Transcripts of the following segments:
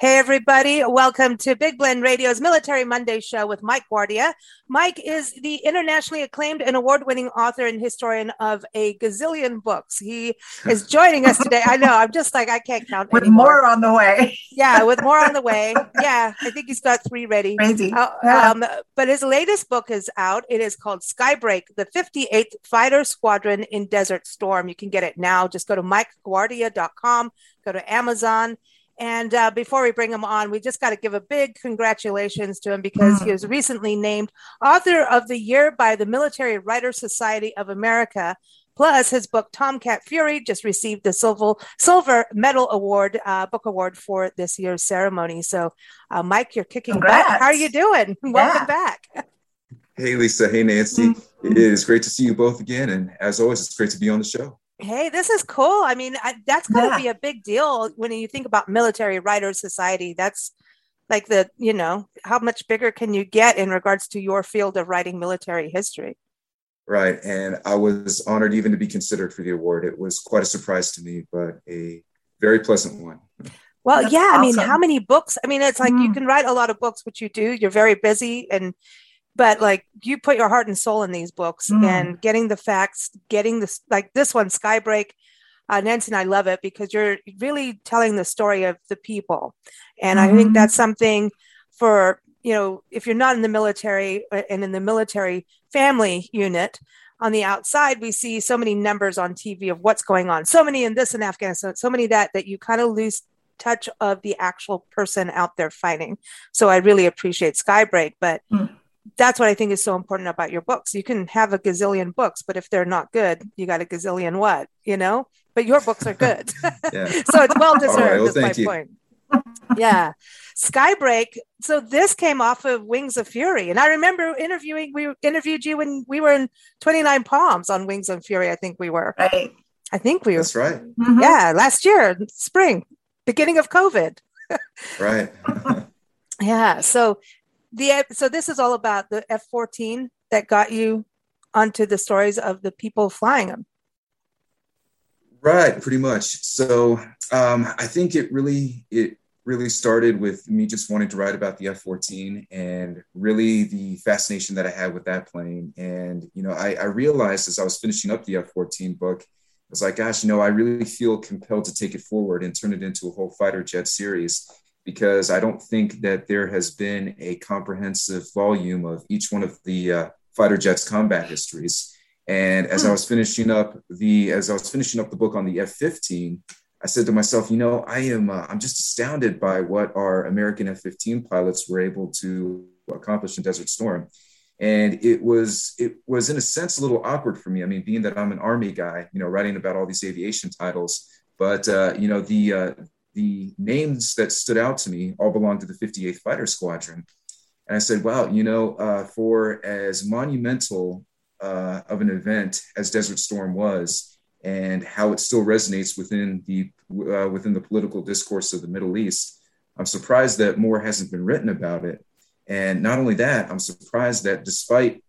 Hey, everybody. Welcome to Big Blend Radio's Military Monday show with Mike Guardia. Mike is the internationally acclaimed and award winning author and historian of a gazillion books. He is joining us today. I know, I'm just like, I can't count. With anymore. more on the way. yeah, with more on the way. Yeah, I think he's got three ready. Crazy. Uh, Yeah. um, but his latest book is out. It is called Skybreak, the 58th Fighter Squadron in Desert Storm. You can get it now. Just go to mikeguardia.com, go to Amazon. And uh, before we bring him on, we just got to give a big congratulations to him because he was recently named Author of the Year by the Military Writers Society of America. Plus, his book Tomcat Fury just received the Silver Silver Medal Award, uh, book award for this year's ceremony. So, uh, Mike, you're kicking butt. Congrats. How are you doing? Welcome back. Hey, Lisa. Hey, Nancy. Mm-hmm. It is great to see you both again. And as always, it's great to be on the show. Hey, this is cool. I mean, I, that's got to Yeah. be a big deal when you think about Military Writers Society. That's like the, you know, how much bigger can you get in regards to your field of writing military history? Right. And I was honored even to be considered for the award. It was quite a surprise to me, but a very pleasant one. Well, That's yeah. I mean, how many books? I mean, it's like you Mm. can write a lot of books, which you do. You're very busy, and but like you put your heart and soul in these books, Mm. and getting the facts, getting this like this one, Skybreak. Uh, Nancy and I love it because you're really telling the story of the people, and I think Mhm. that's something for you know if you're not in the military uh, and in the military family unit on the outside we see so many numbers on tv of what's going on so many in this in afghanistan so many that that you kind of lose touch of the actual person out there fighting so i really appreciate skybreak but Mm. That's what i think is so important about your books you can have a gazillion books but if they're not good you got a gazillion what you know but your books are good so it's well deserved well, is my you. point yeah skybreak so this came off of wings of fury and i remember interviewing we interviewed you when we were in 29 palms on wings of fury i think we were Right. i think we were That's right. Mhm. yeah last year spring beginning of covid Right. yeah so the so this is all about the f-14 that got you onto the stories of the people flying them right. Pretty much. So um, I think it really, it really started with me just wanting to write about the F 14 and really the fascination that I had with that plane. And, you know, I, I realized as I was finishing up the F 14 book, I was like, gosh, you know, I really feel compelled to take it forward and turn it into a whole fighter jet series because I don't think that there has been a comprehensive volume of each one of the uh, fighter jets combat histories. And as I was finishing up the as I was finishing up the book on the F-15, I said to myself, you know, I am uh, I'm just astounded by what our American F-15 pilots were able to accomplish in Desert Storm. And it was it was in a sense a little awkward for me. I mean, being that I'm an Army guy, you know, writing about all these aviation titles, but uh, you know the uh, the names that stood out to me all belonged to the 58th Fighter Squadron. And I said, wow, you know, uh, for as monumental uh, of an event as Desert Storm was, and how it still resonates within the uh, within the political discourse of the Middle East, I'm surprised that more hasn't been written about it. And not only that, I'm surprised that despite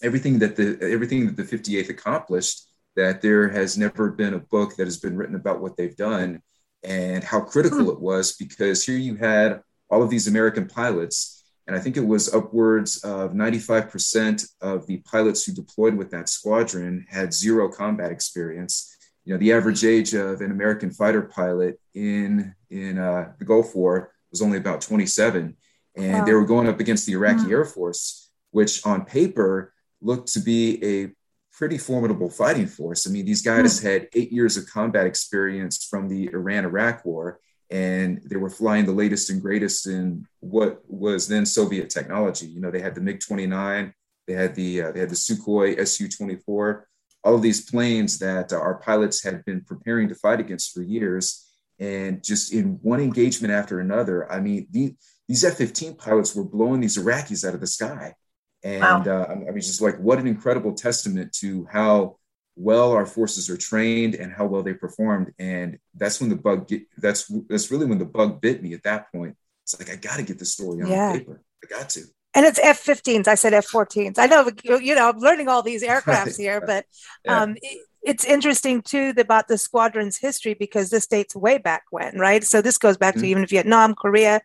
everything that the everything that the 58th accomplished, that there has never been a book that has been written about what they've done and how critical it was. Because here you had all of these American pilots, and I think it was upwards of 95% of the pilots who deployed with that squadron had zero combat experience. You know, the average age of an American fighter pilot in in uh, the Gulf War was only about 27, and Wow. they were going up against the Iraqi Mhm. Air Force, which on paper looked to be a pretty formidable fighting force. I mean, these guys had eight years of combat experience from the Iran Iraq War, and they were flying the latest and greatest in what was then Soviet technology. You know, they had the MiG 29, they had the uh, they had the Sukhoi Su 24, all of these planes that uh, our pilots had been preparing to fight against for years. And just in one engagement after another, I mean, the, these F 15 pilots were blowing these Iraqis out of the sky. And wow. uh, I mean, just like what an incredible testament to how well our forces are trained and how well they performed. And that's when the bug get, that's that's really when the bug bit me at that point. It's like I got to get the story on yeah. paper. I got to. And it's F-15s. I said F-14s. I know you know I'm learning all these aircrafts here, but yeah. um, it, it's interesting too about the squadron's history because this dates way back when, right? So this goes back mm-hmm. to even Vietnam, Korea,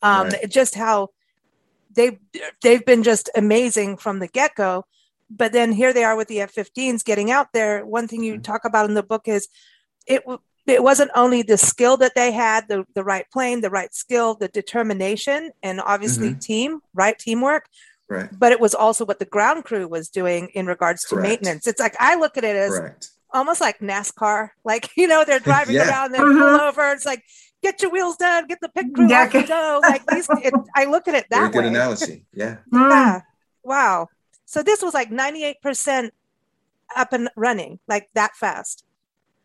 um, right. just how they they've been just amazing from the get go but then here they are with the F-15s getting out there. One thing you mm-hmm. talk about in the book is it it wasn't only the skill that they had, the the right plane, the right skill, the determination, and obviously mm-hmm. team, right teamwork. Right. But it was also what the ground crew was doing in regards to Correct. maintenance. It's like I look at it as Correct. almost like NASCAR. Like you know, they're driving yeah. around, they pull over. It's like get your wheels done, get the pit crew yeah. off the go. Like these, it, I look at it that Very way. Good analogy. Yeah. yeah. Mm. Wow. So this was like 98% up and running, like that fast.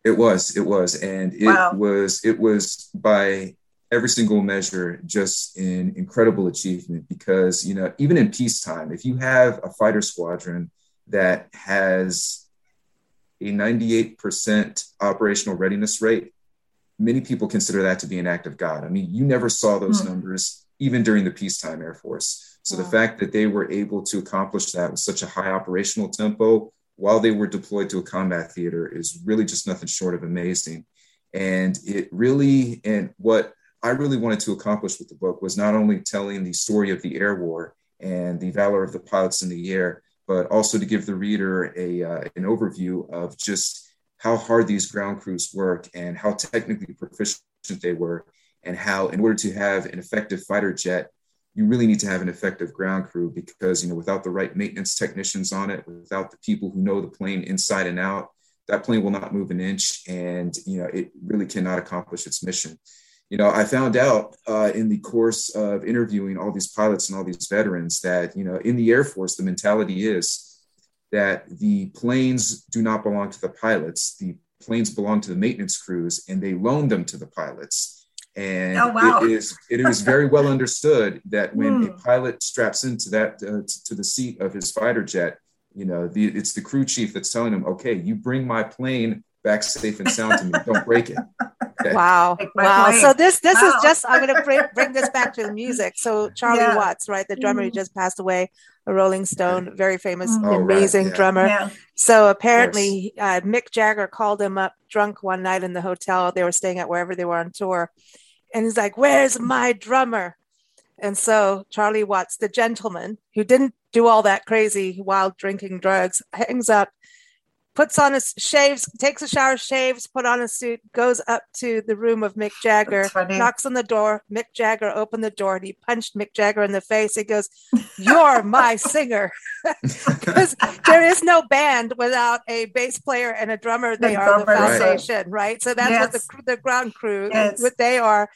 It was, it was. And it wow. was, it was by every single measure just an incredible achievement because, you know, even in peacetime, if you have a fighter squadron that has a 98% operational readiness rate, many people consider that to be an act of God. I mean, you never saw those mm. numbers even during the peacetime Air Force. So the fact that they were able to accomplish that with such a high operational tempo while they were deployed to a combat theater is really just nothing short of amazing. And it really, and what I really wanted to accomplish with the book was not only telling the story of the air war and the valor of the pilots in the air, but also to give the reader a, uh, an overview of just how hard these ground crews work and how technically proficient they were, and how, in order to have an effective fighter jet, you really need to have an effective ground crew because you know without the right maintenance technicians on it without the people who know the plane inside and out that plane will not move an inch and you know it really cannot accomplish its mission. You know i found out uh, in the course of interviewing all these pilots and all these veterans that you know in the air force the mentality is that the planes do not belong to the pilots the planes belong to the maintenance crews and they loan them to the pilots and oh, wow. it is it is very well understood that when mm. a pilot straps into that uh, to the seat of his fighter jet, you know, the, it's the crew chief that's telling him, "Okay, you bring my plane back safe and sound to me. Don't break it." Okay. Wow, wow. Plane. So this this wow. is just I'm going to bring bring this back to the music. So Charlie yeah. Watts, right, the drummer mm. who just passed away, a Rolling Stone, very famous, mm. amazing right. yeah. drummer. Yeah. So apparently, uh, Mick Jagger called him up drunk one night in the hotel they were staying at wherever they were on tour and he's like, Where's my drummer? And so Charlie Watts, the gentleman who didn't do all that crazy while drinking drugs, hangs up puts on his shaves, takes a shower, shaves, put on a suit, goes up to the room of Mick Jagger, knocks on the door. Mick Jagger opened the door and he punched Mick Jagger in the face. He goes, You're my singer. Because there is no band without a bass player and a drummer. They the are the foundation, right. right? So that's yes. what the, the ground crew, yes. what they are.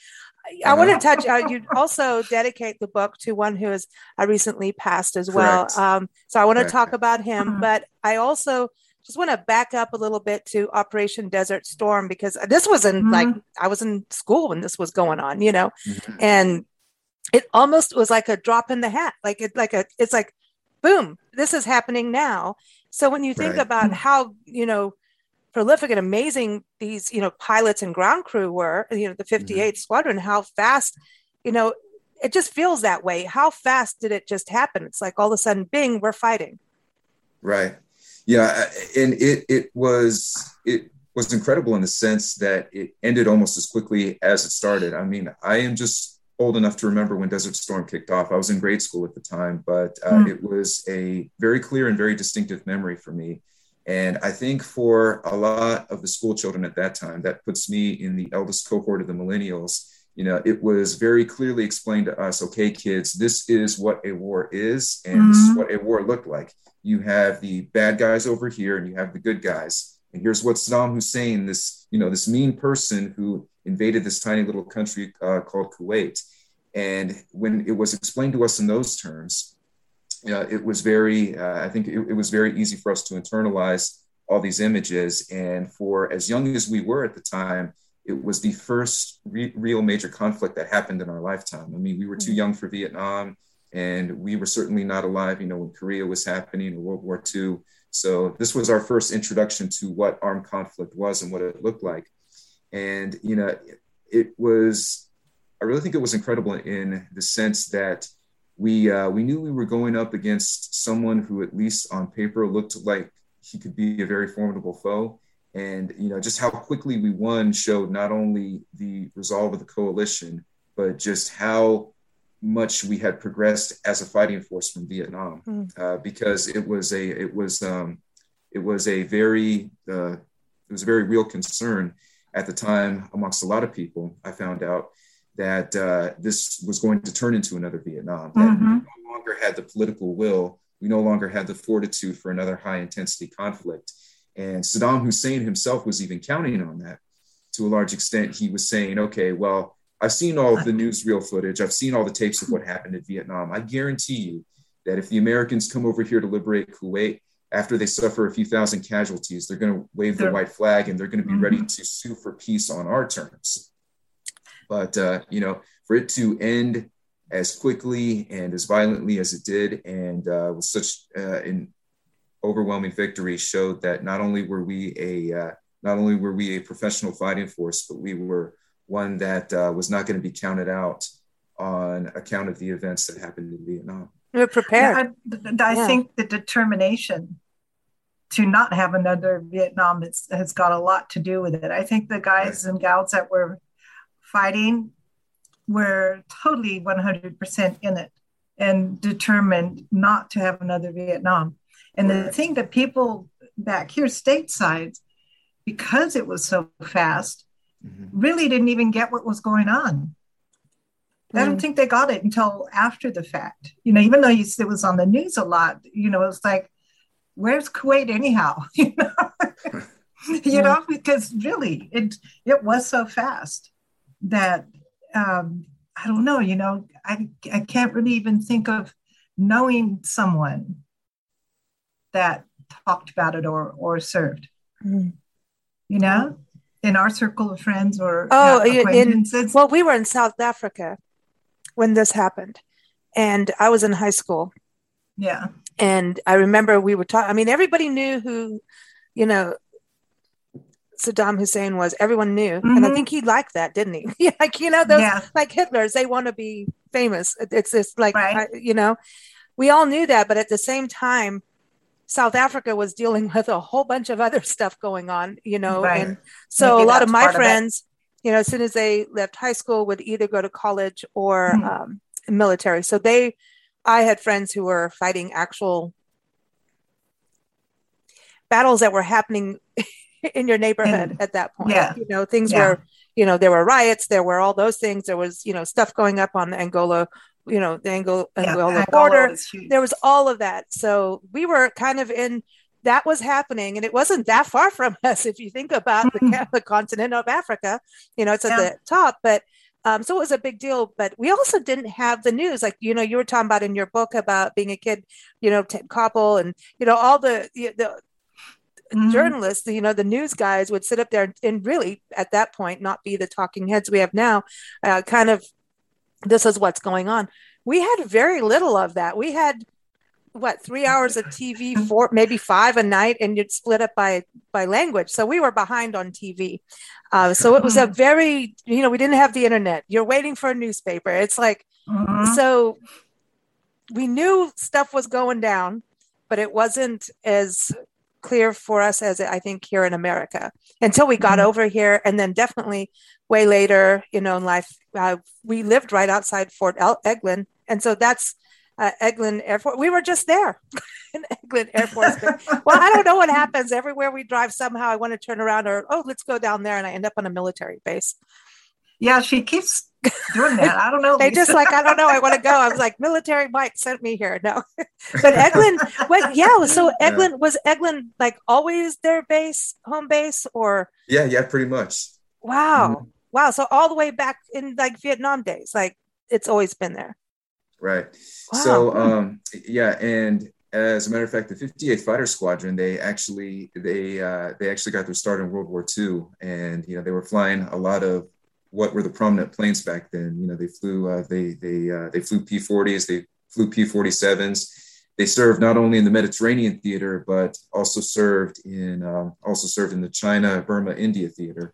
I want to touch. Uh, you also dedicate the book to one who has uh, recently passed as well. Um, so I want to talk about him, mm-hmm. but I also just want to back up a little bit to Operation Desert Storm because this was in mm-hmm. like I was in school when this was going on, you know, mm-hmm. and it almost was like a drop in the hat. Like it, like a, it's like, boom, this is happening now. So when you think right. about mm-hmm. how you know prolific and amazing these you know pilots and ground crew were, you know, the 58th mm-hmm. Squadron, how fast, you know, it just feels that way. How fast did it just happen? It's like all of a sudden, bing, we're fighting. Right yeah and it it was it was incredible in the sense that it ended almost as quickly as it started i mean i am just old enough to remember when desert storm kicked off i was in grade school at the time but uh, mm. it was a very clear and very distinctive memory for me and i think for a lot of the school children at that time that puts me in the eldest cohort of the millennials you know it was very clearly explained to us okay kids this is what a war is and mm-hmm. this is mm-hmm. what a war looked like you have the bad guys over here and you have the good guys. And here's what Saddam Hussein, this, you know, this mean person who invaded this tiny little country uh, called Kuwait. And when it was explained to us in those terms, uh, it was very, uh, I think it, it, was very easy for us to internalize all these images. And for as young as we were at the time, it was the first re- real major conflict that happened in our lifetime. I mean, we were too mm-hmm. young for Vietnam, and we were certainly not alive, you know, when Korea was happening or World War II. So this was our first introduction to what armed conflict was and what it looked like. And, you know, it was, I really think it was incredible in the sense that we, uh, we knew we were going up against someone who, at least on paper, looked like he could be a very formidable foe. And, you know, just how quickly we won showed not only the resolve of the coalition, but just how much we had progressed as a fighting force from Vietnam, mm. uh, because it was a it was um, it was a very uh, it was a very real concern at the time amongst a lot of people. I found out that uh, this was going to turn into another Vietnam. That mm-hmm. we no longer had the political will. We no longer had the fortitude for another high intensity conflict. And Saddam Hussein himself was even counting on that to a large extent. He was saying, okay, well, I've seen all of the newsreel footage. I've seen all the tapes of what happened in Vietnam. I guarantee you that if the Americans come over here to liberate Kuwait, after they suffer a few thousand casualties, they're going to wave the white flag and they're going to be mm-hmm. ready to sue for peace on our terms. But, uh, you know, for it to end as quickly and as violently as it did and uh, with such uh, an overwhelming victory showed that not only were we a uh, not only were we a professional fighting force, but we were one that uh, was not going to be counted out on account of the events that happened in Vietnam. We're prepared. Yeah, I, I yeah. think the determination to not have another Vietnam is, has got a lot to do with it. I think the guys right. and gals that were fighting were totally 100% in it and determined not to have another Vietnam. And right. the thing that people back here stateside, because it was so fast, mm-hmm. really didn't even get what was going on. Mm. I don't think they got it until after the fact. You know, even though you, it was on the news a lot, you know, it's like, where's Kuwait anyhow? you know, you know, because really, it it was so fast that um, I don't know. You know, I I can't really even think of knowing someone that talked about it or or served. Mm. You know, in our circle of friends or oh in, well we were in south africa when this happened and i was in high school yeah and i remember we were talking i mean everybody knew who you know saddam hussein was everyone knew mm-hmm. and i mm-hmm. think he liked that didn't he like you know those yeah. like hitlers they want to be famous it's just like right. you know we all knew that but at the same time South Africa was dealing with a whole bunch of other stuff going on, you know. Right. And so Maybe a lot of my friends, of you know, as soon as they left high school, would either go to college or mm-hmm. um, military. So they, I had friends who were fighting actual battles that were happening in your neighborhood at that point. Yeah. You know, things yeah. were, you know, there were riots, there were all those things. There was, you know, stuff going up on the Angola you know the Angola, yeah, Angola border. There was all of that. So we were kind of in that was happening, and it wasn't that far from us if you think about mm-hmm. the, the, continent of Africa. You know, it's at yeah. the top, but um, so it was a big deal. But we also didn't have the news, like you know, you were talking about in your book about being a kid. You know, Ted Koppel and you know all the the Mm-hmm. journalists, you know, the news guys would sit up there and really at that point not be the talking heads we have now, uh, kind of this is what's going on. We had very little of that. We had what three hours of TV, four maybe five a night, and you'd split up by by language. So we were behind on TV. Uh, so it was a very you know we didn't have the internet. You're waiting for a newspaper. It's like uh-huh. so we knew stuff was going down, but it wasn't as clear for us as I think here in America until we got mm-hmm. over here, and then definitely way later, you know, in life, uh, we lived right outside Fort El- Eglin, and so that's uh, Eglin Air Force. We were just there in Eglin Air Force. well, I don't know what happens. Everywhere we drive, somehow I want to turn around, or oh, let's go down there, and I end up on a military base. Yeah, she keeps doing that. I don't know. they just like, I don't know. I want to go. I was like, military Mike sent me here. No, but Eglin, what? Yeah. So Eglin yeah. was Eglin like always their base, home base, or? Yeah, yeah, pretty much. Wow. wow. So all the way back in like Vietnam days, like it's always been there. Right. Wow. So um, yeah, and as a matter of fact, the 58th Fighter Squadron, they actually they uh, they actually got their start in World War II, and you know they were flying a lot of what were the prominent planes back then. You know they flew uh, they they uh, they flew P-40s, they flew P-47s. They served not only in the Mediterranean theater, but also served in um, also served in the China, Burma, India theater.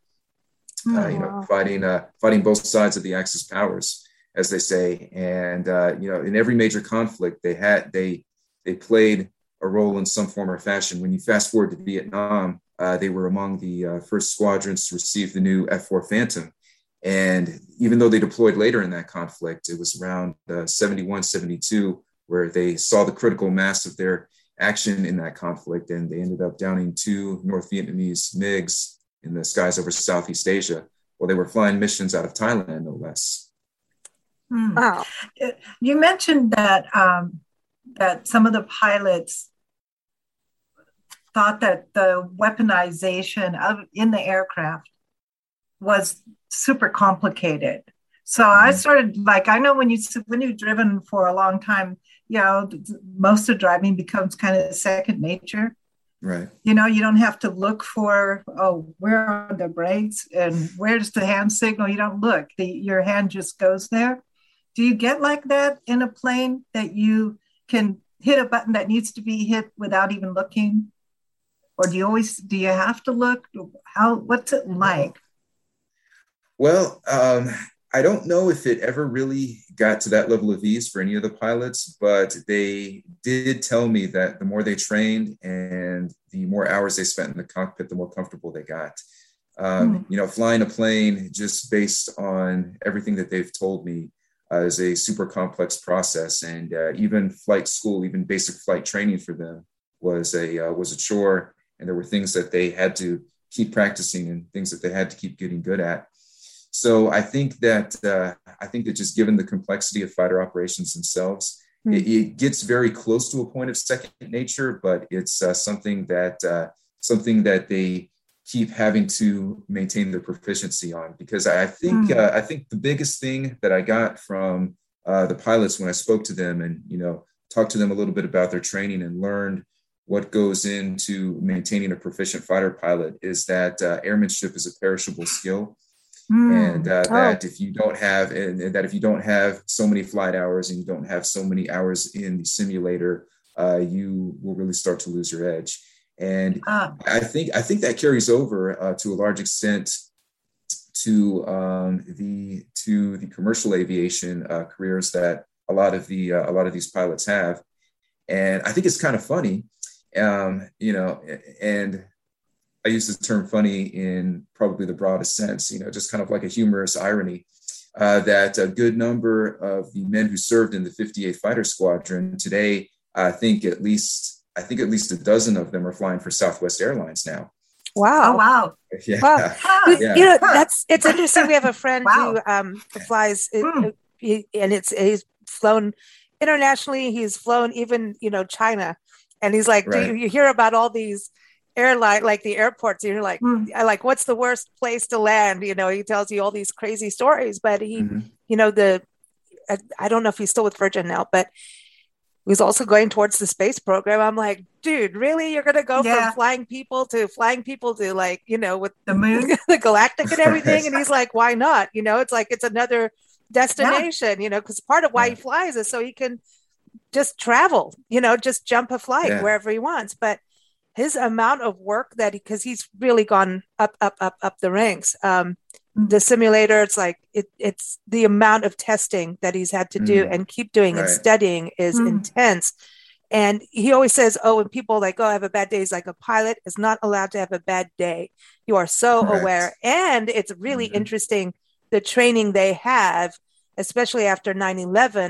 Uh, you know, wow. fighting uh, fighting both sides of the Axis powers as they say. And uh, you know, in every major conflict, they had they they played a role in some form or fashion. When you fast forward to Vietnam, uh, they were among the uh, first squadrons to receive the new F-4 Phantom. And even though they deployed later in that conflict, it was around uh, 71, 72, where they saw the critical mass of their action in that conflict. And they ended up downing two North Vietnamese MiGs in the skies over Southeast Asia while they were flying missions out of Thailand, no less. Hmm. Wow. You mentioned that um, that some of the pilots thought that the weaponization of in the aircraft was super complicated. So I Mhm. started like I know when you when you've driven for a long time, you know, most of driving becomes kind of second nature. Right. You know, you don't have to look for oh, where are the brakes and where's the hand signal. You don't look. The your hand just goes there. Do you get like that in a plane that you can hit a button that needs to be hit without even looking? Or do you always do you have to look? How what's it like? Well, um, I don't know if it ever really got to that level of ease for any of the pilots, but they did tell me that the more they trained and the more hours they spent in the cockpit, the more comfortable they got. Um, You know, flying a plane just based on everything that they've told me uh, is a super complex process, and uh, even flight school, even basic flight training for them was a uh, was a chore, and there were things that they had to keep practicing and things that they had to keep getting good at. So I think that uh, I think that just given the complexity of fighter operations themselves, Hmm. it, it gets very close to a point of second nature, but it's uh, something that uh, something that they keep having to maintain their proficiency on. Because I think Hmm. uh, I think the biggest thing that I got from uh, the pilots when I spoke to them and you know talked to them a little bit about their training and learned what goes into maintaining a proficient fighter pilot is that uh, airmanship is a perishable skill Hmm. and uh, Oh. that if you don't have and, and that if you don't have so many flight hours and you don't have so many hours in the simulator uh, you will really start to lose your edge and Ah, i think i think that carries over uh, to a large extent to um, the to the commercial aviation uh, careers that a lot of the uh, a lot of these pilots have and i think it's kind of funny um, you know and I use the term funny in probably the broadest sense, you know, just kind of like a humorous irony uh, that a good number of the men who served in the 58th Fighter Squadron today, I think at least I think at least a dozen of them are flying for Southwest Airlines now. Wow. oh wow. Yeah, Wow. Ah, Yeah. You know, that's it's interesting. We have a friend Wow. who um who flies it- Hmm. and it's he's flown internationally. He's flown even you know China, and he's like, do Right. you, you hear about all these airline like the airports? You're like. I like what's the worst place to land? You know, he tells you all these crazy stories, but he Mhm. you know the I, I don't know if he's still with Virgin now, but he was also going towards the space program. I'm like, dude, really? You're gonna go Yeah. from flying people to flying people to like you know with The moon. the galactic and everything and he's like why not you know it's like it's another destination you know because part of why Yeah. he flies is so he can just travel you know just jump a flight Yeah. wherever he wants but his amount of work that he because he's really gone up up up up the ranks um Mhm. the simulator it's like it, it's the amount of testing that he's had to do Mm. and keep doing and studying is Mm. intense and he always says oh when people like oh i have a bad day he's like a pilot is not allowed to have a bad day you are so Correct. aware and it's really Mhm. interesting the training they have especially after 9-11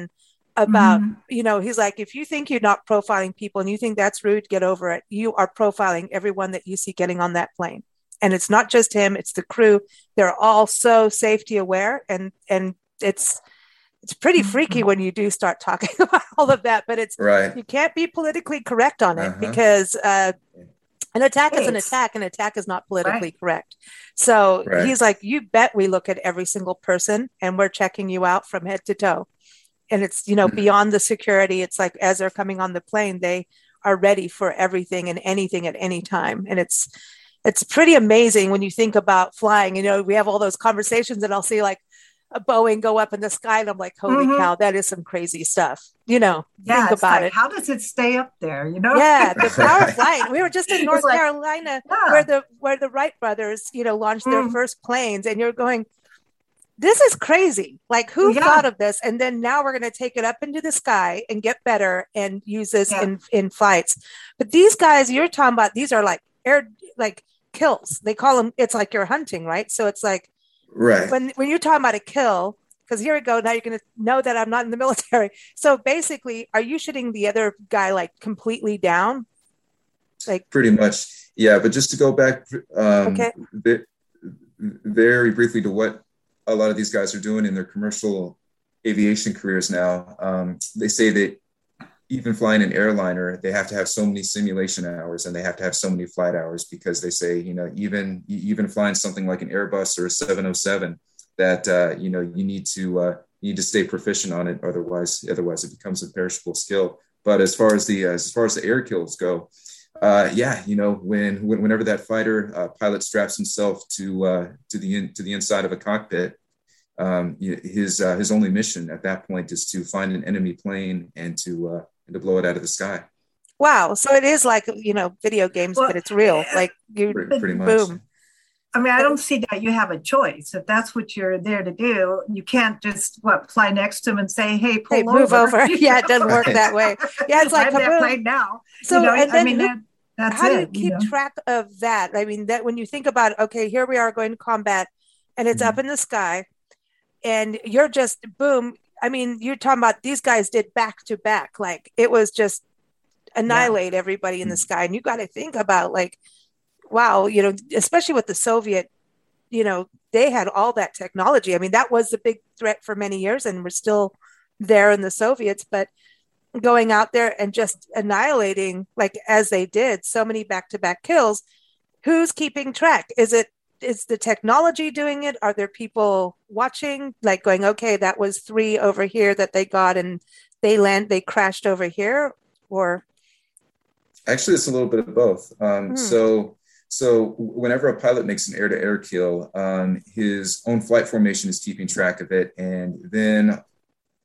about Mhm. you know he's like if you think you're not profiling people and you think that's rude get over it you are profiling everyone that you see getting on that plane and it's not just him it's the crew they're all so safety aware and and it's it's pretty freaky when you do start talking about all of that but it's right. you can't be politically correct on it Uh-huh. because uh, An attack Hey, is an attack, and attack is not politically Right. correct. So Right. he's like, You bet we look at every single person and we're checking you out from head to toe. And it's, you know, Mhm. beyond the security, it's like as they're coming on the plane, they are ready for everything and anything at any time. And it's, it's pretty amazing when you think about flying. You know, we have all those conversations, and I'll see like a Boeing go up in the sky, and I'm like, holy Mhm. cow, that is some crazy stuff. You know, Yeah, think about like, it. How does it stay up there? You know? Yeah, the power Right. flight. We were just in North like- Carolina Yeah. where the where the Wright brothers, you know, launched their Mm. first planes, and you're going, this is crazy. Like, who Yeah. thought of this? And then now we're going to take it up into the sky and get better and use this Yeah. in in flights. But these guys you're talking about, these are like air like kills. They call them. It's like you're hunting, right? So it's like Right. when when you're talking about a kill. Because here we go. Now you're going to know that I'm not in the military. So basically, are you shooting the other guy like completely down? Like, Pretty much. Yeah. But just to go back um, Okay. ve- very briefly to what a lot of these guys are doing in their commercial aviation careers now, um, they say that even flying an airliner, they have to have so many simulation hours and they have to have so many flight hours because they say, you know, even even flying something like an Airbus or a 707, that uh, you know you need to uh, you need to stay proficient on it, otherwise otherwise it becomes a perishable skill. But as far as the as far as the air kills go, uh, yeah, you know when, when whenever that fighter uh, pilot straps himself to uh, to the in, to the inside of a cockpit, um, his uh, his only mission at that point is to find an enemy plane and to uh, and to blow it out of the sky. wow. So it is like, you know, video games, Well, but it's real. Like you, Pretty, pretty much. boom. I mean, I don't see that you have a choice. If that's what you're there to do, you can't just what fly next to them and say, "Hey, pull Hey, move over." over. Yeah, it doesn't work that way. Yeah, it's like I'm that plane now. So, you know, and I then mean, who- that, that's how do you it. keep know? track of that? I mean, that when you think about, okay, here we are going to combat and it's Mm-hmm. up in the sky and you're just boom. I mean, you're talking about these guys did back to back. Like it was just annihilate everybody Mm-hmm. in the sky. And you got to think about like, wow, you know, especially with the Soviet, you know, they had all that technology. I mean, that was the big threat for many years and we're still there in the Soviets, but going out there and just annihilating like as they did so many back-to-back kills who's keeping track is it is the technology doing it are there people watching like going okay that was three over here that they got and they land they crashed over here or Actually, it's a little bit of both. Um, Hmm. So, so whenever a pilot makes an air-to-air kill, um, his own flight formation is keeping track of it, and then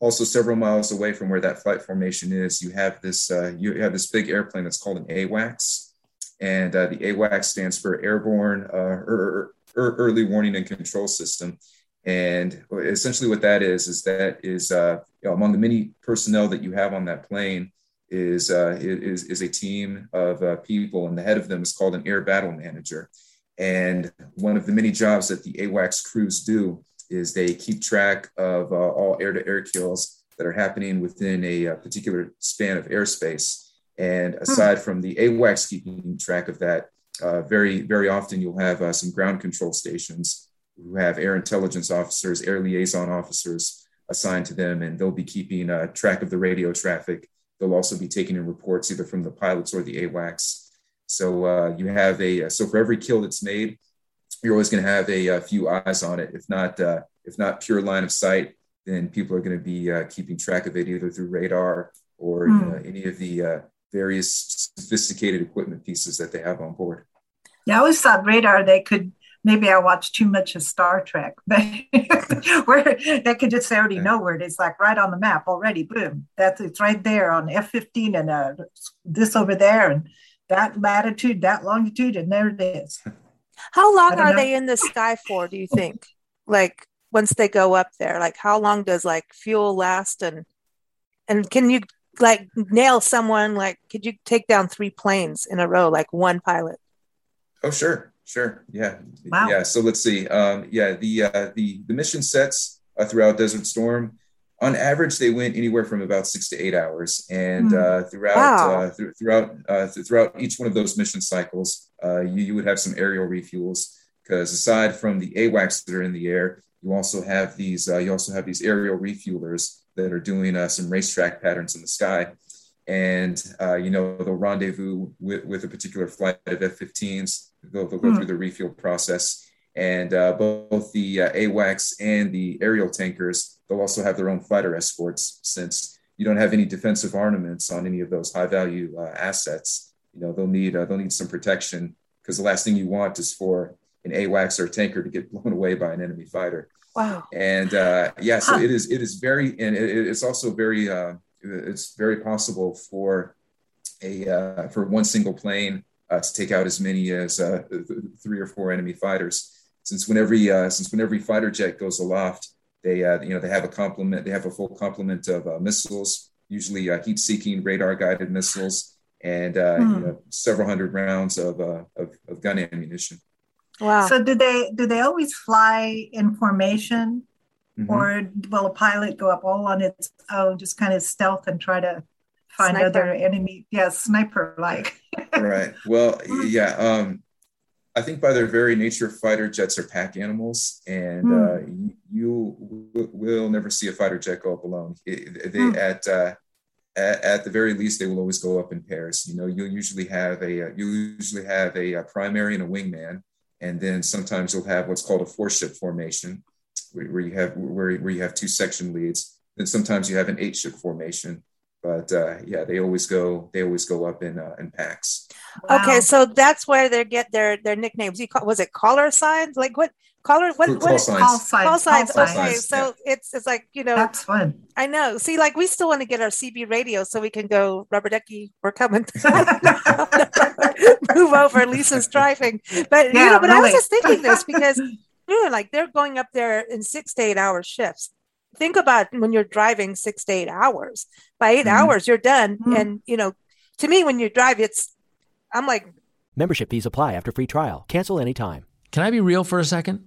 also several miles away from where that flight formation is, you have this uh, you have this big airplane that's called an AWACS, and uh, the AWACS stands for Airborne uh, er, er, Early Warning and Control System. And essentially, what that is is that is uh, you know, among the many personnel that you have on that plane is uh, is is a team of uh, people, and the head of them is called an air battle manager. And one of the many jobs that the AWACS crews do is they keep track of uh, all air-to-air kills that are happening within a, uh particular span of airspace. And aside from the AWACS keeping track of that, uh, very very often you'll have uh, some ground control stations who have air intelligence officers, air liaison officers assigned to them, and they'll be keeping uh, track of the radio traffic. They'll also be taking in reports either from the pilots or the AWACS. So uh, you have a so for every kill that's made, you're always going to have a, a, few eyes on it. If not, uh, if not pure line of sight, then people are going to be uh, keeping track of it either through radar or Hmm. you know, any of the uh, various sophisticated equipment pieces that they have on board. Yeah, I always thought radar they could. Maybe I watched too much of Star Trek, but where they could just already know where it is, like right on the map already. Boom, that's it's right there on F fifteen and uh, this over there and that latitude, that longitude, and there it is. how long are know. they in the sky for do you think like once they go up there like how long does like fuel last and and can you like nail someone like could you take down three planes in a row like one pilot Oh, sure, sure, yeah, Wow. yeah. So let's see. Um, yeah, the uh, the the mission sets uh, throughout Desert Storm, on average, they went anywhere from about six to eight hours, and Hmm. uh, throughout Wow. uh, th- throughout uh, th- throughout each one of those mission cycles, uh, you, you would have some aerial refuels because aside from the AWACS that are in the air, you also have these uh, you also have these aerial refuelers that are doing uh, some racetrack patterns in the sky. and uh, you know they'll rendezvous with, with a particular flight of F-15s. They'll, they'll go mm. through the refuel process, and uh, both the uh, AWACS and the aerial tankers they'll also have their own fighter escorts since you don't have any defensive armaments on any of those high value uh, assets. You know they'll need uh, they'll need some protection because the last thing you want is for an AWACS or tanker to get blown away by an enemy fighter. Wow. And uh, yeah, so huh. it is it is very and it, it's also very it's very possible for a uh, for one single plane uh, to take out as many as uh, three or four enemy fighters. Since when every uh, since when every fighter jet goes aloft, they uh, you know they have a complement they have a full complement of uh, missiles, usually heat-seeking radar guided missiles, and hmm. you know, several hundred rounds of, of, of gun ammunition. Wow. So do they do they always fly in formation Mm-hmm. Or will a pilot go up all on its own, just kind of stealth and try to find sniper. other enemy? Yeah, sniper like. right. Well, yeah. Um, I think by their very nature, fighter jets are pack animals, and mm. uh, you, you w- will never see a fighter jet go up alone. It, they mm. at, uh, at at the very least, they will always go up in pairs. You know, you'll usually have a uh, you usually have a, a primary and a wingman, and then sometimes you'll have what's called a four ship formation, where you have where, where you have two section leads. Then sometimes you have an eight ship formation. But uh, yeah, they always go they always go up in uh, in packs. Wow. Okay, so that's where they get their their nicknames. You call, was it color signs? Like what color? What, call, what signs. call signs? Call signs. Call okay, signs, so yeah. it's it's like you know that's fun. I know. See, like we still want to get our CB radio so we can go rubber ducky. We're coming. Move over. Lisa's driving, but yeah, you know. But really. I was just thinking this because like they're going up there in six to eight hour shifts. Think about when you're driving six to eight hours. By 8 mm-hmm. hours, you're done. Mm-hmm. And you know, to me, when you drive, it's I'm like membership fees apply after free trial. Cancel anytime. Can I be real for a second?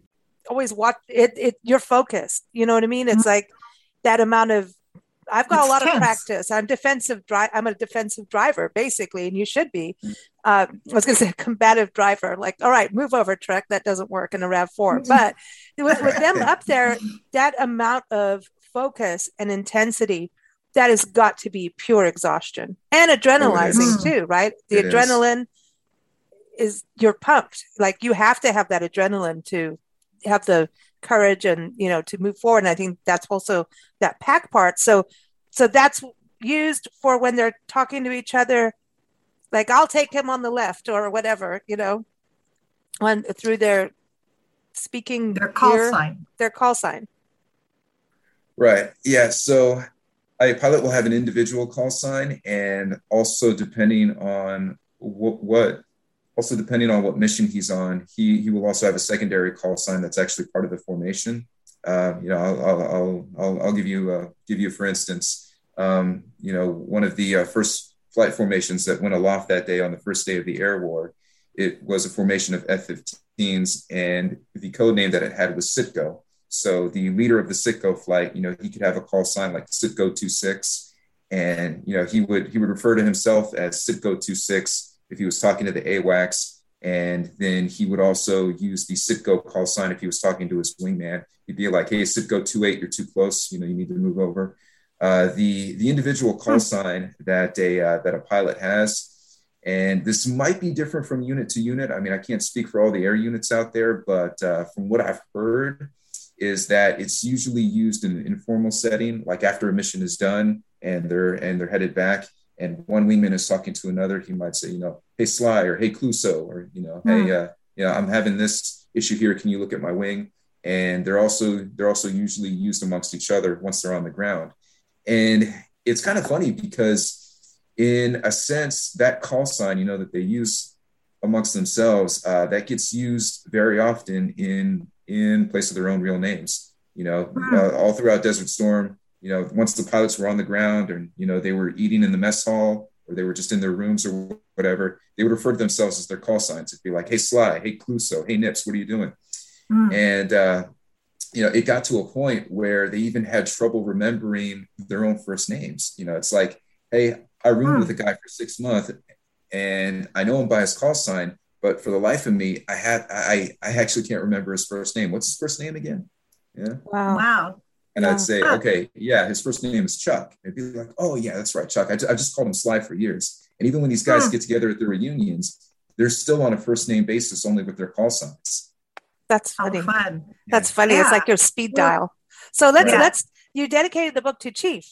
Always watch it, it you're focused. You know what I mean? It's mm-hmm. like that amount of I've got it's a lot tense. of practice. I'm defensive drive. I'm a defensive driver, basically, and you should be. Uh, I was going to say combative driver. Like, all right, move over, truck That doesn't work in a Rav Four. But with, with them up there, that amount of focus and intensity, that has got to be pure exhaustion and adrenalizing oh, too, right? The it adrenaline is. is you're pumped. Like you have to have that adrenaline to have the courage and you know to move forward. And i think that's also that pack part. So so that's used for when they're talking to each other like i'll take him on the left or whatever you know on through their speaking their call gear, sign. their call sign. Right. Yeah. So a pilot will have an individual call sign and also depending on what, what also depending on what mission he's on, he he will also have a secondary call sign that's actually part of the formation. Uh, you know, I'll I'll, I'll, I'll give you uh, give you for instance, um, you know, one of the uh, first flight formations that went aloft that day on the first day of the air war, it was a formation of F-15s, and the code name that it had was Citgo. So the leader of the Citgo flight, you know, he could have a call sign like Citgo 26, and you know, he would he would refer to himself as Citgo 26 if he was talking to the AWACS. And then he would also use the Citgo call sign if he was talking to his wingman. He'd be like, "Hey, Citgo 28, you're too close. You know, you need to move over." Uh, the the individual call hmm. sign that a uh, that a pilot has, and this might be different from unit to unit. I mean, I can't speak for all the air units out there, but uh, from what I've heard, is that it's usually used in an informal setting, like after a mission is done and they're and they're headed back and one wingman is talking to another, he might say, you know, hey Sly or hey Cluso or you know, hey, uh, you know, I'm having this issue here. Can you look at my wing? And they're also they're also usually used amongst each other once they're on the ground. And it's kind of funny because in a sense, that call sign, you know, that they use amongst themselves, uh, that gets used very often in in place of their own real names. You know, Hmm. uh, all throughout Desert Storm. You know, once the pilots were on the ground, and you know they were eating in the mess hall, or they were just in their rooms or whatever, they would refer to themselves as their call signs. It'd be like, "Hey Sly," "Hey Cluso," "Hey Nips," what are you doing? Mm. And uh, you know, it got to a point where they even had trouble remembering their own first names. You know, it's like, "Hey, I roomed Hmm. with a guy for six months, and I know him by his call sign, but for the life of me, I had I I actually can't remember his first name. What's his first name again? Yeah. Wow. Wow. And I'd say, Huh. okay, yeah, his first name is Chuck. It'd be like, oh yeah, that's right, Chuck. I, I just called him Sly for years. And even when these guys Hmm. get together at their reunions, they're still on a first name basis, only with their call signs. That's How funny. fun. That's funny. It's like your speed Yeah. dial. So let's Yeah. let's you dedicated the book to Chief.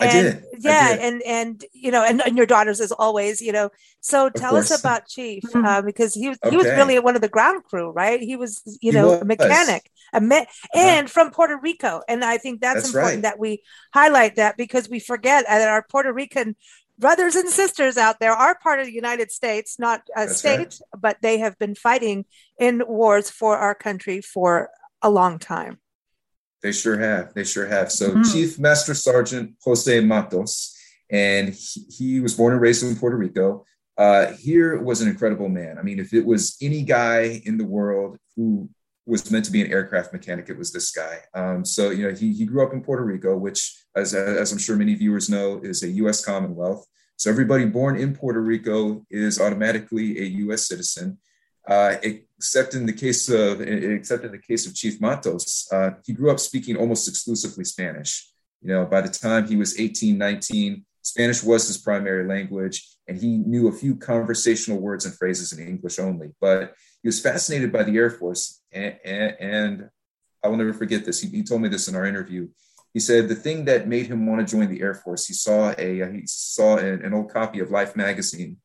I And did. I yeah, did. and and you know, and, and your daughters as always, you know. So tell us about Chief Mhm. uh, because he was he was really one of the ground crew, right? He was, you He know, a mechanic, a me- Uh-huh. and from Puerto Rico. And I think that's, That's important right. that we highlight that because we forget that our Puerto Rican brothers and sisters out there are part of the United States, not a That's state, right. but they have been fighting in wars for our country for a long time. They sure have. They sure have. So, Mhm. Chief Master Sergeant Jose Matos, and he, he was born and raised in Puerto Rico. Uh, here was an incredible man. I mean, if it was any guy in the world who was meant to be an aircraft mechanic, it was this guy. Um, so, you know, he, he grew up in Puerto Rico, which, as, as I'm sure many viewers know, is a U.S. Commonwealth. So, everybody born in Puerto Rico is automatically a U.S. citizen. Uh, except in the case of except in the case of Chief Matos, uh, he grew up speaking almost exclusively Spanish. You know, by the time he was 18, 19, Spanish was his primary language, and he knew a few conversational words and phrases in English only. But he was fascinated by the Air Force, and, and, and I will never forget this. He, he told me this in our interview. He said the thing that made him want to join the Air Force. He saw a he saw an, an old copy of Life magazine,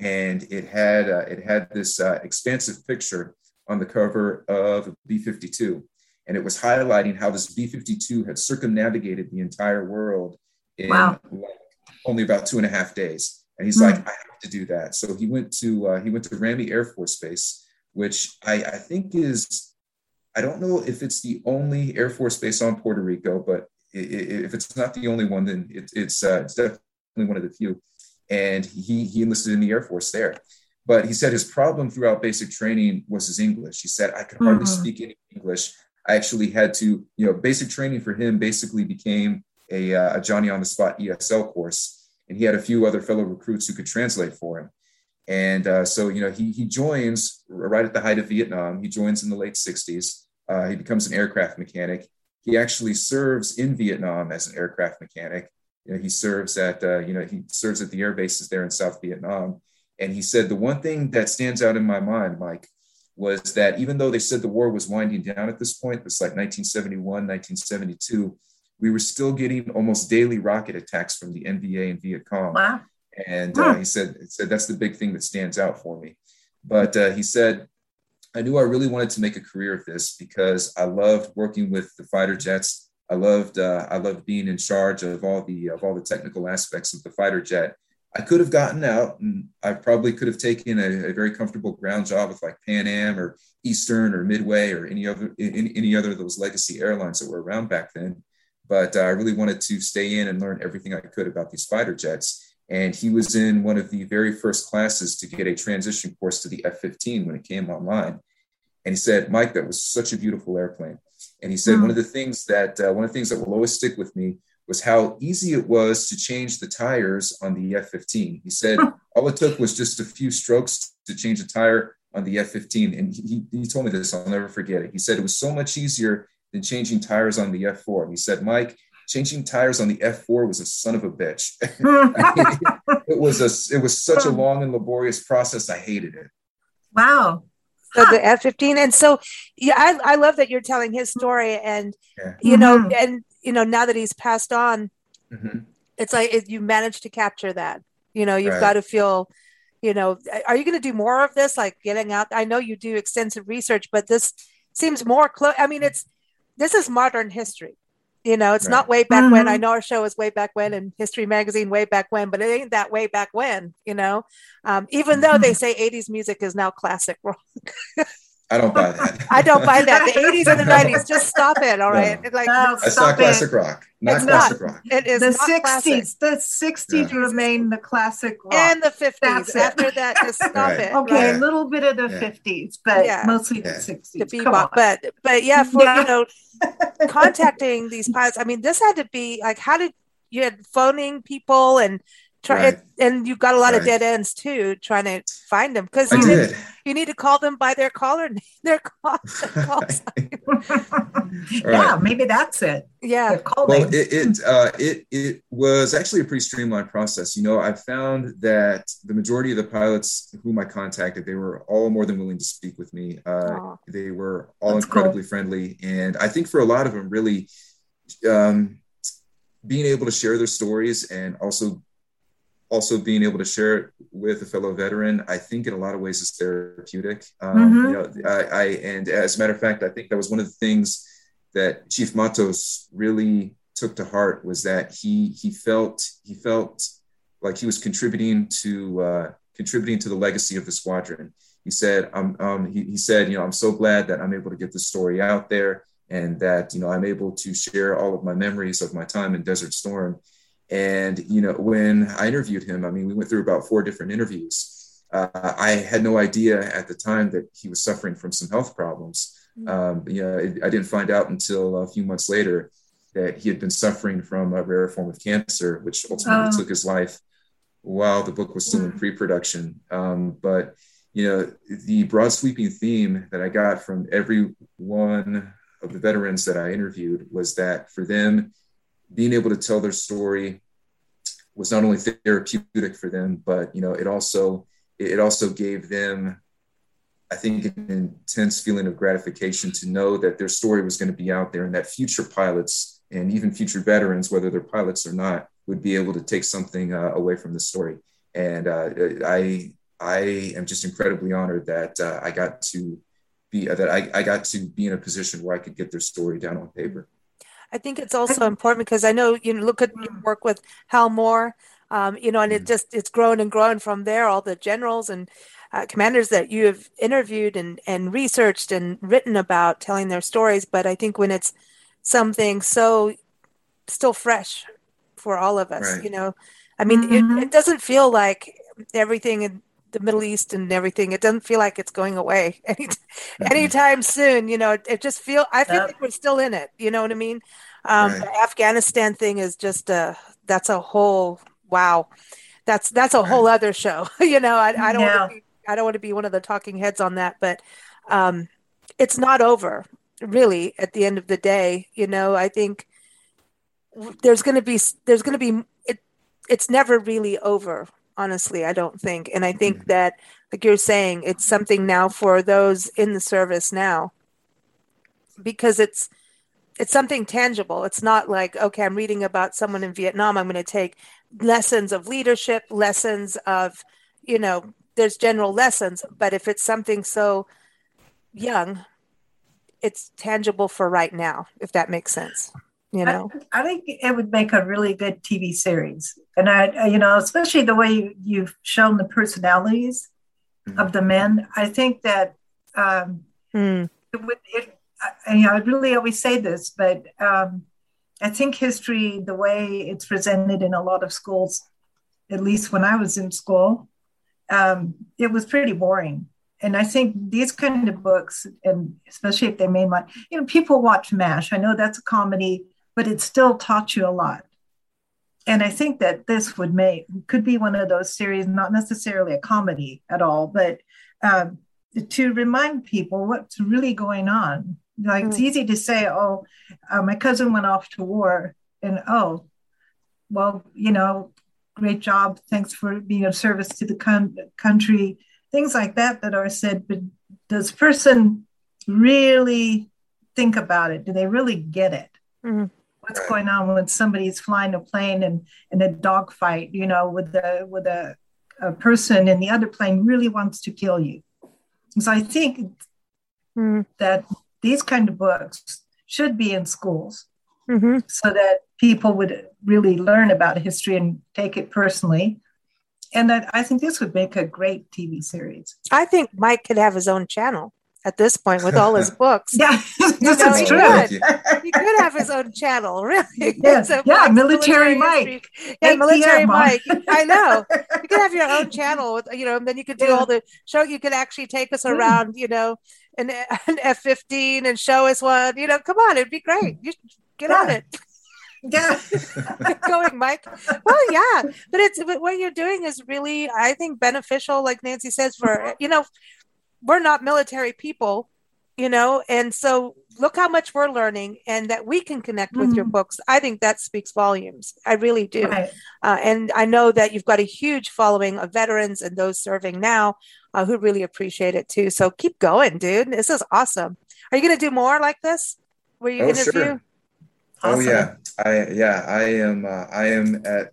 and it had uh, it had this uh, expansive picture on the cover of a B-52, and it was highlighting how this B-52 had circumnavigated the entire world in Wow. like only about two and a half days. And he's Hmm. like, I have to do that. So he went to uh, he went to Ramey Air Force Base, which I, I think is I don't know if it's the only Air Force base on Puerto Rico, but if it's not the only one, then it, it's uh, it's definitely one of the few. And he he enlisted in the Air Force there. But he said his problem throughout basic training was his English. He said I could hardly Mhm. speak any English. I actually had to, you know, basic training for him basically became a, uh, a Johnny on the spot ESL course, and he had a few other fellow recruits who could translate for him. And uh, so, you know, he he joins right at the height of Vietnam. He joins in the late '60s. Uh, he becomes an aircraft mechanic. He actually serves in Vietnam as an aircraft mechanic. You know, he serves at uh, you know he serves at the air bases there in South Vietnam. And he said the one thing that stands out in my mind, Mike, was that even though they said the war was winding down at this point, it's like 1971, 1972, we were still getting almost daily rocket attacks from the NVA and Viet Cong. Wow. And uh, he said, said, that's the big thing that stands out for me. But uh, he said, I knew I really wanted to make a career of this because I loved working with the fighter jets. I loved, uh, I loved being in charge of all the, of all the technical aspects of the fighter jet. I could have gotten out and I probably could have taken a, a very comfortable ground job with like Pan Am or Eastern or Midway or any other, any, any other of those legacy airlines that were around back then. But uh, I really wanted to stay in and learn everything I could about these fighter jets. And he was in one of the very first classes to get a transition course to the F 15 when it came online. And he said, Mike, that was such a beautiful airplane. And he said, Mm. one of the things that, uh, one of the things that will always stick with me was how easy it was to change the tires on the F 15. He said, all it took was just a few strokes to change a tire on the F 15. And he, he told me this, I'll never forget it. He said, it was so much easier than changing tires on the F 4. And he said, Mike, changing tires on the F4 was a son of a bitch. it was a it was such a long and laborious process. I hated it. wow. So the F fifteen, and so yeah, I, I love that you're telling his story, and Yeah. you know, Mhm. and you know, now that he's passed on, Mhm. it's like it, you managed to capture that. You know, you've Right. got to feel. You know, are you going to do more of this? Like getting out? I know you do extensive research, but this seems more close. I mean, it's this is modern history. You know, it's not way back when. I know our show is way back when, and History Magazine way back when, but it ain't that way back when. You know, um, even though they say '80s music is now classic rock, I don't buy that. I don't buy that. The '80s and the '90s, just stop it. All right, No. It's like No, That's stop not classic rock. Not It's classic rock. it is the not classic. 60s, the 60s Yeah. remain the classic rock. and the 50s. That's it. After that, just stop Right. it. okay, right? a little bit of the Yeah. 50s, but Yeah. mostly Yeah. the 60s. the Come bebop. on. But but yeah, for Yeah. you know, contacting these pilots. I mean, this had to be like, how did you had phoning people and try Right. and you've got a lot of dead ends too, trying to find them because you need, you need to call them by their caller name, their call, call sign. yeah, maybe that's it. Yeah. Call Well, names. it it, uh, it it was actually a pretty streamlined process. You know, I found that the majority of the pilots whom I contacted, they were all more than willing to speak with me. Uh, Aw. they were all That's incredibly friendly, and I think for a lot of them, really, um, being able to share their stories and also also being able to share it with a fellow veteran, I think in a lot of ways is therapeutic. Um, Mhm. You know, I, I and as a matter of fact, I think that was one of the things that Chief Matos really took to heart was that he he felt he felt like he was contributing to uh, contributing to the legacy of the squadron. He said, um, um, he, he said, you know, I'm so glad that I'm able to get this story out there and that, you know, I'm able to share all of my memories of my time in Desert Storm. And, you know, when I interviewed him, I mean, we went through about four different interviews. Uh, I had no idea at the time that he was suffering from some health problems. Um, you know, I I didn't find out until a few months later that he had been suffering from a rare form of cancer, which ultimately Oh. took his life while the book was still in pre-production. Um, but you know, the broad sweeping theme that I got from every one of the veterans that I interviewed was that for them, being able to tell their story was not only therapeutic for them, but you know, it also it also gave them I think an intense feeling of gratification to know that their story was going to be out there and that future pilots and even future veterans, whether they're pilots or not, would be able to take something uh, away from the story. And uh, I, I am just incredibly honored that uh, I got to be that I, I got to be in a position where I could get their story down on paper. I think it's also important because I know you know, look at your work with Hal Moore, um, you know, and it Mhm. just it's grown and grown from there. All the generals and uh, commanders that you have interviewed and and researched and written about, telling their stories. But I think when it's something so still fresh for all of us, Right. you know, I mean, Mhm. it, it doesn't feel like everything in the Middle East and everything. It doesn't feel like it's going away any, Mhm. anytime soon. You know, it, it just feel. I feel Yep. like we're still in it. You know what I mean? Um, Right. The Afghanistan thing is just a. That's a whole wow. That's that's a whole other show. you know, I, I don't Yeah. want to be. I don't want to be one of the talking heads on that, but um, it's not over. Really, at the end of the day, you know, I think there's going to be there's going to be it. It's never really over honestly i don't think. And i think hmm. that like you're saying it's something now for those in the service now. Because it's it's something tangible. It's not like okay i'm reading about someone in vietnam i'm going to take lessons of leadership lessons of you know there's general lessons. But if it's something so young it's tangible for right now if that makes sense you know I, I think it would make a really good TV series. And I, I- you know, especially the way you, you've shown the personalities Mhm. of the men. I think that um, Hmm. it would, it, I, you know, I really always say this, but um, I think history, the way it's presented in a lot of schools, at least when I was in school, um, it was pretty boring. And I think these kind of books, and especially if they made one, you know, people watch MASH. I know that's a comedy, but it still taught you a lot. And I think that this would make could be one of those series, not necessarily a comedy at all, but um, to remind people what's really going on. Like it's Mm. easy to say, "Oh, uh, my cousin went off to war," and oh, well, you know, great job, thanks for being of service to the con- country, things like that that are said. But does person really think about it? Do they really get it? Mhm. What's right. going on when somebody's flying a plane and in a dogfight, you know, with the with a, a person in the other plane really wants to kill you. So I think mm. that these kind of books should be in schools mm-hmm. so that people would really learn about history and take it personally. And that I think this would make a great TV series. I think Mike could have his own channel at this point with all his books. yeah, this know, is true. Could. He could have his own channel, really. Yeah, so yeah military, military Mike. Yeah, military Mike. I know. You could have your own channel, with, you know, and then you could do yeah. all the show. You could actually take us around, you know, an, an F fifteen and show us one. You know, come on, it'd be great. You get yeah. on it. Yeah, going, Mike. Well, yeah, but it's but what you're doing is really, I think, beneficial. Like Nancy says, for mm-hmm. you know, we're not military people, you know, and so look how much we're learning and that we can connect with mm-hmm. your books. I think that speaks volumes. I really do. Right. Uh, and I know that you've got a huge following of veterans and those serving now uh, who really appreciate it too. So keep going, dude. This is awesome. Are you going to do more like this? Where you oh, interview? Sure. Oh, awesome. Oh yeah, I yeah I am uh, I am at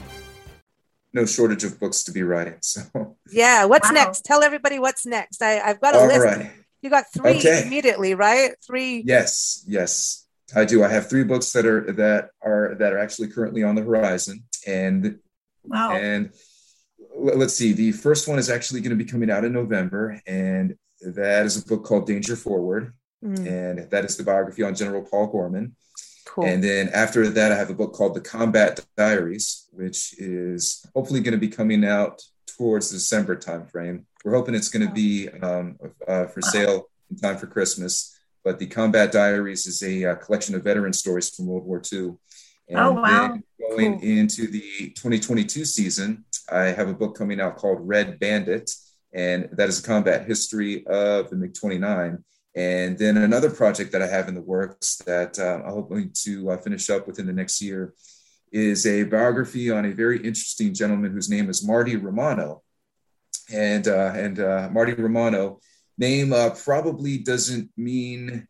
no shortage of books to be writing. So yeah, what's wow. next? Tell everybody what's next. I, I've got a All list. Right. You got three okay. immediately, right? Three. Yes, yes, I do. I have three books that are that are that are actually currently on the horizon, and wow. and let's see. The first one is actually going to be coming out in November, and that is a book called Danger Forward, mm. and that is the biography on General Paul Gorman. Cool. And then after that, I have a book called The Combat Diaries, which is hopefully going to be coming out towards the December timeframe. We're hoping it's going to be um, uh, for sale in time for Christmas. But The Combat Diaries is a uh, collection of veteran stories from World War II. And oh, wow. going cool. into the 2022 season, I have a book coming out called Red Bandit, and that is a combat history of the MiG 29. And then another project that I have in the works that uh, I'm hoping to uh, finish up within the next year is a biography on a very interesting gentleman whose name is Marty Romano. And, uh, and uh, Marty Romano, name uh, probably doesn't mean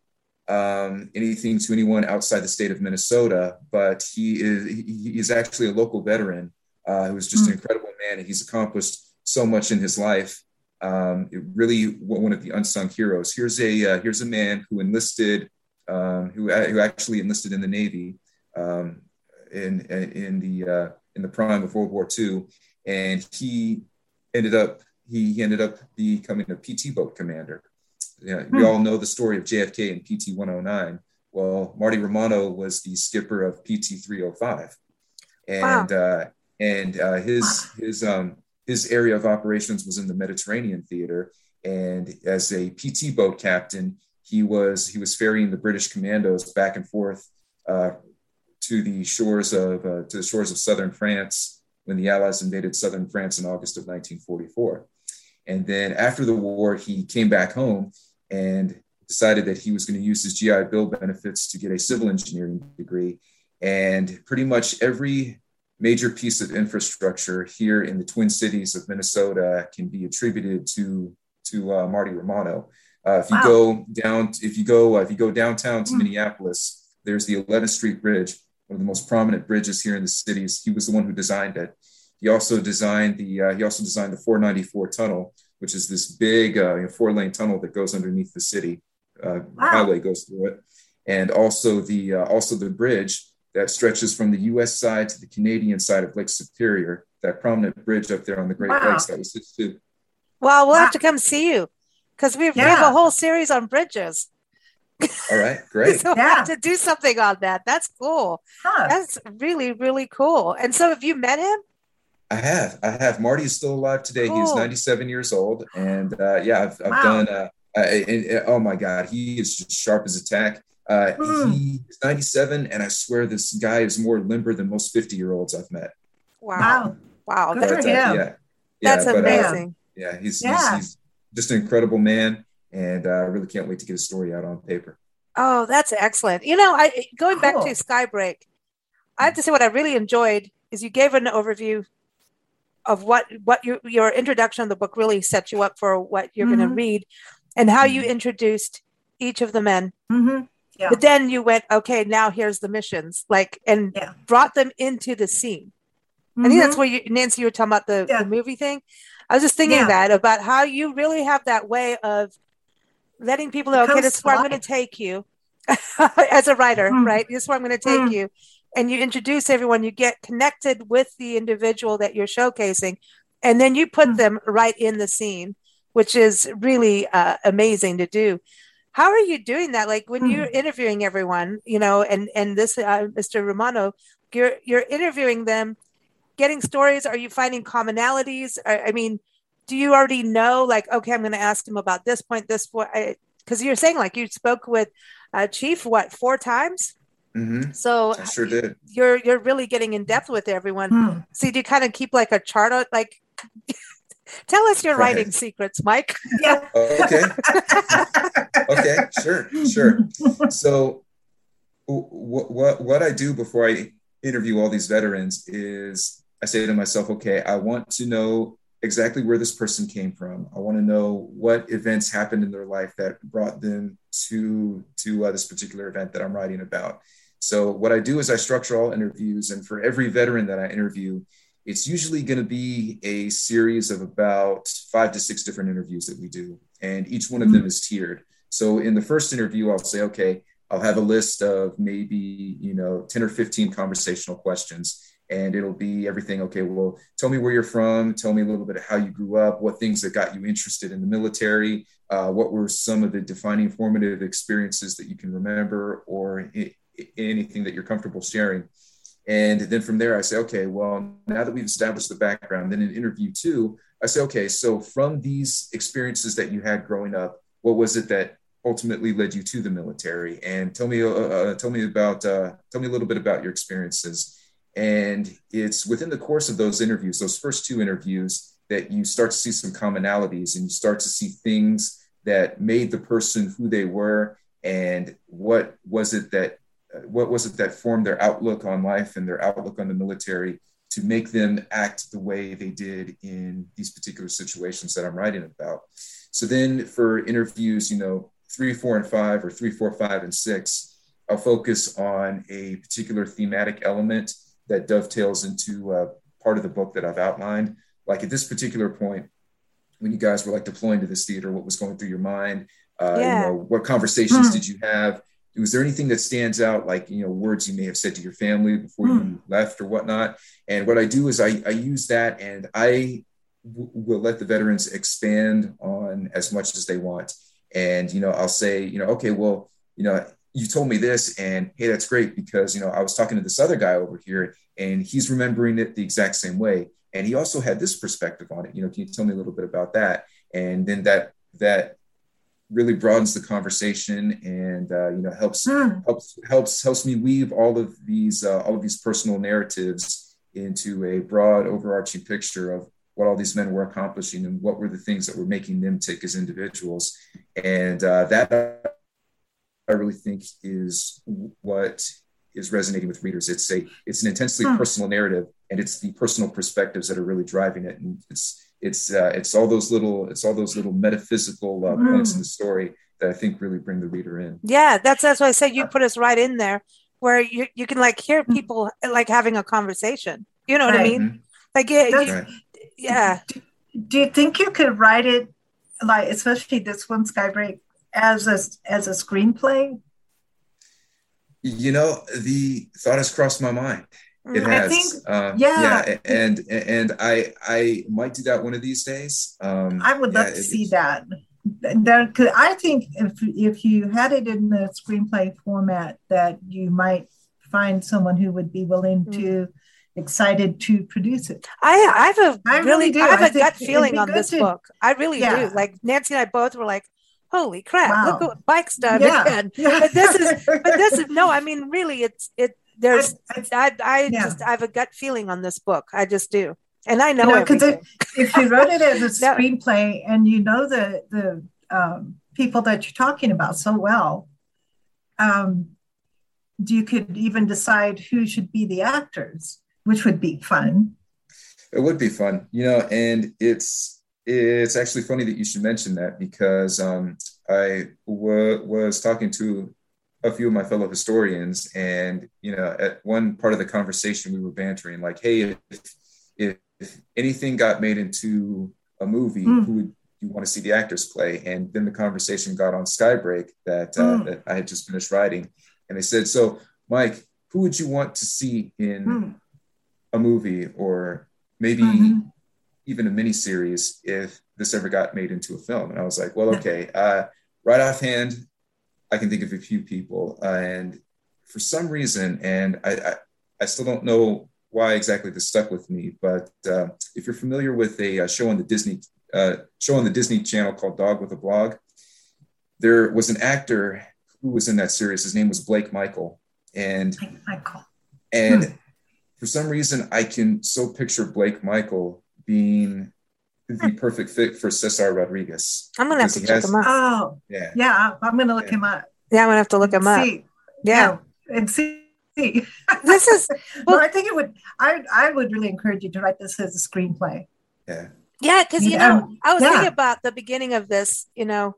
um, anything to anyone outside the state of Minnesota, but he is, he is actually a local veteran uh, who is just mm-hmm. an incredible man. And he's accomplished so much in his life um, really one of the unsung heroes. Here's a uh, here's a man who enlisted, um, who who actually enlisted in the Navy um, in in the uh, in the prime of World War II, and he ended up he, ended up becoming a PT boat commander. Yeah, hmm. we all know the story of JFK and PT 109. Well, Marty Romano was the skipper of PT 305, and wow. uh, and uh, his his um, his area of operations was in the Mediterranean theater. And as a PT boat captain, he was he was ferrying the British commandos back and forth uh, to the shores of uh, to the shores of southern France when the Allies invaded southern France in August of 1944. And then after the war, he came back home and decided that he was going to use his GI Bill benefits to get a civil engineering degree. And pretty much every major piece of infrastructure here in the Twin Cities of Minnesota can be attributed to to uh, Marty Romano. Uh, if you wow. go down, if you go, uh, if you go downtown to mm. Minneapolis, there's the 11th Street Bridge, one of the most prominent bridges here in the cities. He was the one who designed it. He also designed the uh, he also designed the 494 tunnel, which is this big uh, four lane tunnel that goes underneath the city. Uh, wow. Highway goes through it, and also the also the bridge that stretches from the US side to the Canadian side of Lake Superior, that prominent bridge up there on the Great wow. Lakes that was his too. Well, we'll wow. have to come see you because we, yeah. we have a whole series on bridges. All right, great. so yeah. have to do something on that. That's cool. Huh. That's really, really cool. And so have you met him? I have. I have. Marty is still alive today. Cool. He's 97 years old. And uh, yeah, I've, I've wow. done, uh, uh, oh my God, he is just sharp as a tack Uh. He is 97, and I swear this guy is more limber than most 50 year olds I've met. Wow. Wow. Wow. Good That's, for But, him. uh, yeah, that's yeah, but, uh, amazing. yeah, he's, Yeah. He's, he's just an incredible man, and uh, I really can't wait to get a story out on paper. Oh, that's excellent. You know, I going back Cool. to Skybreak, I have to say what I really enjoyed is you gave an overview of what what your your introduction of the book really set you up for what you're going to read and how you Mhm. introduced each of the men. Mhm. Yeah. But then you went, okay, now here's the missions, like and Yeah. brought them into the scene. I think that's Mhm. where you Nancy you were talking about the, Yeah. the movie thing. I was just thinking Yeah. that about how you really have that way of letting people know, okay, this is where I'm going to take you as a writer, Mm. right? This is where I'm going to take Mm. you. And you introduce everyone, you get connected with the individual that you're showcasing, and then you put Mm. them right in the scene, which is really uh, amazing to do. How are you doing that? Like when Mm. you're interviewing everyone, you know, and and this uh, Mr. Romano, you're you're interviewing them, getting stories. Are you finding commonalities? I, I mean, do you already know? Like, okay, I'm going to ask him about this point, this point, because you're saying like you spoke with uh, Chief what four times. hmm So I sure did. you're you're really getting in depth with everyone. Hmm. So do you kind of keep like a chart on like? Tell us your Right. writing secrets, Mike. Yeah. Oh, okay. okay. Sure. Sure. So, what what what I do before I interview all these veterans is I say to myself, okay, I want to know exactly where this person came from. I want to know what events happened in their life that brought them to to uh, this particular event that I'm writing about. So, what I do is I structure all interviews, and for every veteran that I interview, it's usually going to be a series of about five to six different interviews that we do, and each one of them is tiered. So, in the first interview, I'll say, okay, I'll have a list of maybe you know 10 or 15 conversational questions and it'll be everything okay well tell me where you're from tell me a little bit of how you grew up what things that got you interested in the military uh, what were some of the defining formative experiences that you can remember or I- anything that you're comfortable sharing? And then from there i say okay well now that we've established the background then in interview two i say okay so from these experiences that you had growing up what was it that ultimately led you to the military? And tell me uh, uh, tell me about uh, tell me a little bit about your experiences and it's within the course of those interviews those first two interviews that you start to see some commonalities and you start to see things that made the person who they were and what was it that what was it that formed their outlook on life and their outlook on the military to make them act the way they did in these particular situations that I'm writing about. So then for interviews, you know, three, four, and five, or three, four, five, and six, I'll focus on a particular thematic element that dovetails into uh, part of the book that I've outlined. Like at this particular point, when you guys were like deploying to this theater, what was going through your mind? Uh, Yeah. You know, what conversations Hmm. did you have? Was there anything that stands out, like you know, words you may have said to your family before Hmm. you left or whatnot? And what I do is I, I use that, and I w- will let the veterans expand on as much as they want. And you know, I'll say, you know, okay, well, you know, you told me this, and hey, that's great because you know, I was talking to this other guy over here, and he's remembering it the exact same way, and he also had this perspective on it. You know, can you tell me a little bit about that? And then that that really broadens the conversation and uh, you know helps Hmm. helps helps helps me weave all of these uh, all of these personal narratives into a broad overarching picture of what all these men were accomplishing and what were the things that were making them tick as individuals and uh, that i really think is what is resonating with readers it's a it's an intensely Hmm. personal narrative and it's the personal perspectives that are really driving it and it's it's uh, it's all those little it's all those little metaphysical uh, Hmm. points in the story that i think really bring the reader in Yeah, that's that's why I said you put us right in there where you you can like hear people like having a conversation. You know what I Right. mean? Mhm. Like yeah, you- Right. yeah. Do you think you could write it like, especially this one, Skybreak, as a as a screenplay? You know, the thought has crossed my mind. It Mm, I has. think- uh, yeah. and and I I might do that one of these days. Um, I would love yeah, to it- see that. There, could, I think if if you had it in the screenplay format, that you might find someone who would be willing Mm. to, excited to produce it. I I have a I really, really do. I have I a gut feeling on this to- book. I really Yeah. do. Like Nancy and I both were like, holy crap, Wow. look what Mike's done Yeah. again. Yeah. But this is, but this is no. I mean, really, it's it. There's, I- I- I, I Yeah. just, I have a gut feeling on this book. I just do, and I know You know, 'cause everything. if you wrote it as a No. screenplay and you know the the um, people that you're talking about so well, um, you could even decide who should be the actors, which would be fun. It would be fun, you know, and it's it's actually funny that you should mention that because um, I w- was talking to a few of my fellow historians, and you know, at one part of the conversation, we were bantering like, "Hey, if, if, if anything got made into a movie, Mm. who would you want to see the actors play?" And then the conversation got on Skybreak that uh, Mm. that I had just finished writing, and they said, "So, Mike, who would you want to see in?" Hmm. a movie or maybe Mhm. Even a mini series if this ever got made into a film. And I was like, well, okay, uh, right offhand, I can think of a few people. Uh, and for some reason, and I, I, I still don't know why exactly this stuck with me, but uh, if you're familiar with a, uh show on the Disney uh, show on the Disney Channel called Dog with a Blog, there was an actor who was in that series. His name was Blake Michael, and Michael. and Hmm. for some reason, I can so picture Blake Michael being the perfect fit for Cesar Rodriguez. I'm gonna have to check has- him up. Oh, Yeah. yeah, I'm going to look Yeah. him up. Yeah, I'm gonna have to look him up. See, Yeah, and see. this is well, I think it would. I I would really encourage you to write this as a screenplay. Yeah. Yeah, because you Yeah. know, I was Yeah. thinking about the beginning of this, you know,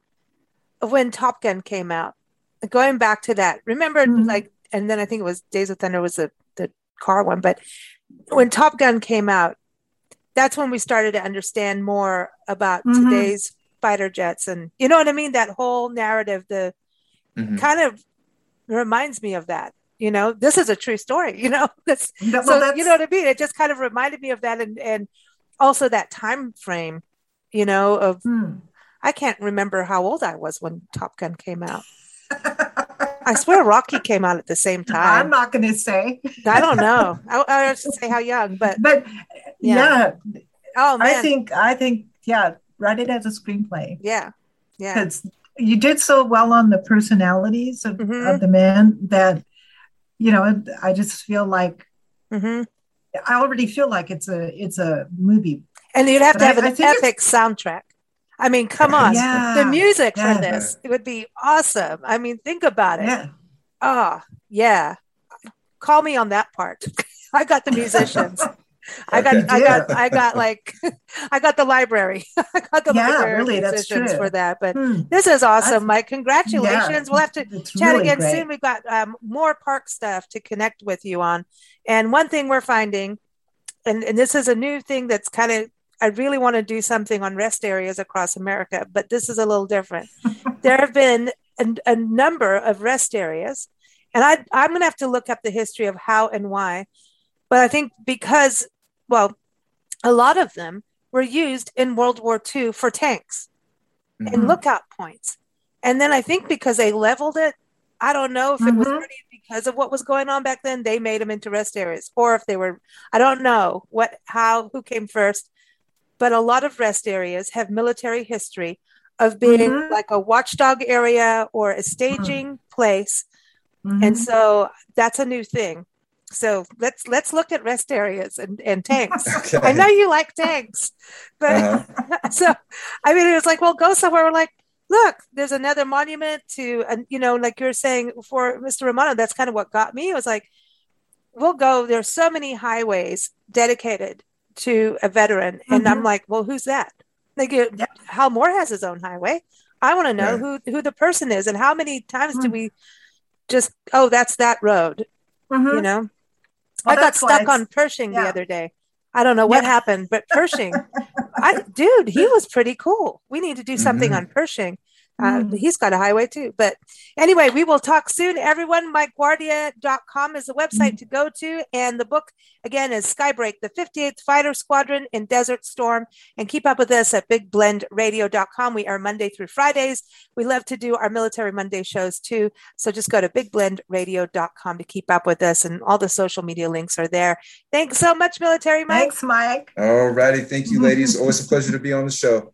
when Top Gun came out. Going back to that, remember, Mhm. like, and then I think it was Days of Thunder was the the car one, but when Top Gun came out, that's when we started to understand more about Mhm. today's fighter jets, and you know what I mean. That whole narrative, the Mhm. kind of reminds me of that. You know, this is a true story. You know, that's That- so that's, you know what I mean? It just kind of reminded me of that and and also that time frame, you know, of Hmm. I can't remember how old I was when Top Gun came out. I swear Rocky came out at the same time. I'm not going to say, I don't know. I, I should say how young, but but Yeah. yeah, oh man, I think I think yeah, write it as a screenplay yeah, yeah, because you did so well on the personalities of, Mhm. of the men that you know I just feel like hmm I already feel like it's a it's a movie. and you'd have But to have I an it's- epic soundtrack. I mean, come on, Yeah, the music yeah. for this it would be awesome. I mean, think about it. Yeah, Oh, yeah. Call me on that part. I got the musicians. I got, Okay. I got, I got like, I got the library. I got the Yeah, library really, that's musicians for that. But Hmm. this is awesome, That's- Mike. Congratulations. We'll have to chat really again great. soon. We've got um, more park stuff to connect with you on. And one thing we're finding, and, and this is a new thing that's kind of, I really want to do something on rest areas across America, but this is a little different. there have been a, a number of rest areas, and I, I'm going to have to look up the history of how and why. But I think because, well, a lot of them were used in World War II for tanks and Mhm. lookout points. And then I think because they leveled it, I don't know if it was Mhm. because of what was going on back then, they made them into rest areas, or if they were, I don't know what, how, who came first. But a lot of rest areas have military history of being Mhm. like a watchdog area or a staging place. And Mhm. so that's a new thing. So let's let's look at rest areas and, and tanks. Okay. I know you like tanks, but Uh-huh. so I mean, it was like, well, go somewhere. We're like, look, there's another monument to, and you know, like you're saying for Mr. Romano, that's kind of what got me. It was like, we'll go. There's so many highways dedicated to a veteran, and I'm Mhm. like, well, who's that? Like, uh, Yep. Hal Moore has his own highway. I want to know Right. who who the person is, and how many times do Mm. we just, oh, that's that road, Mhm. you know? Well, I got stuck on Pershing the other day. I don't know what Yeah. happened, but Pershing, I, dude, he was pretty cool. We need to do something Mhm. on Pershing. Uh, Mm. He's got a highway too. But anyway, we will talk soon. Everyone, MikeGuardia.com is the website to go to. And the book, again, is Skybreak, the 58th Fighter Squadron in Desert Storm. And keep up with us at BigBlendRadio.com. We are Monday through Fridays. We love to do our Military Monday shows too. So just go to BigBlendRadio.com to keep up with us. And all the social media links are there. Thanks so much, Military Mike. Thanks, Mike. All righty. Thank you, ladies. Always a pleasure to be on the show.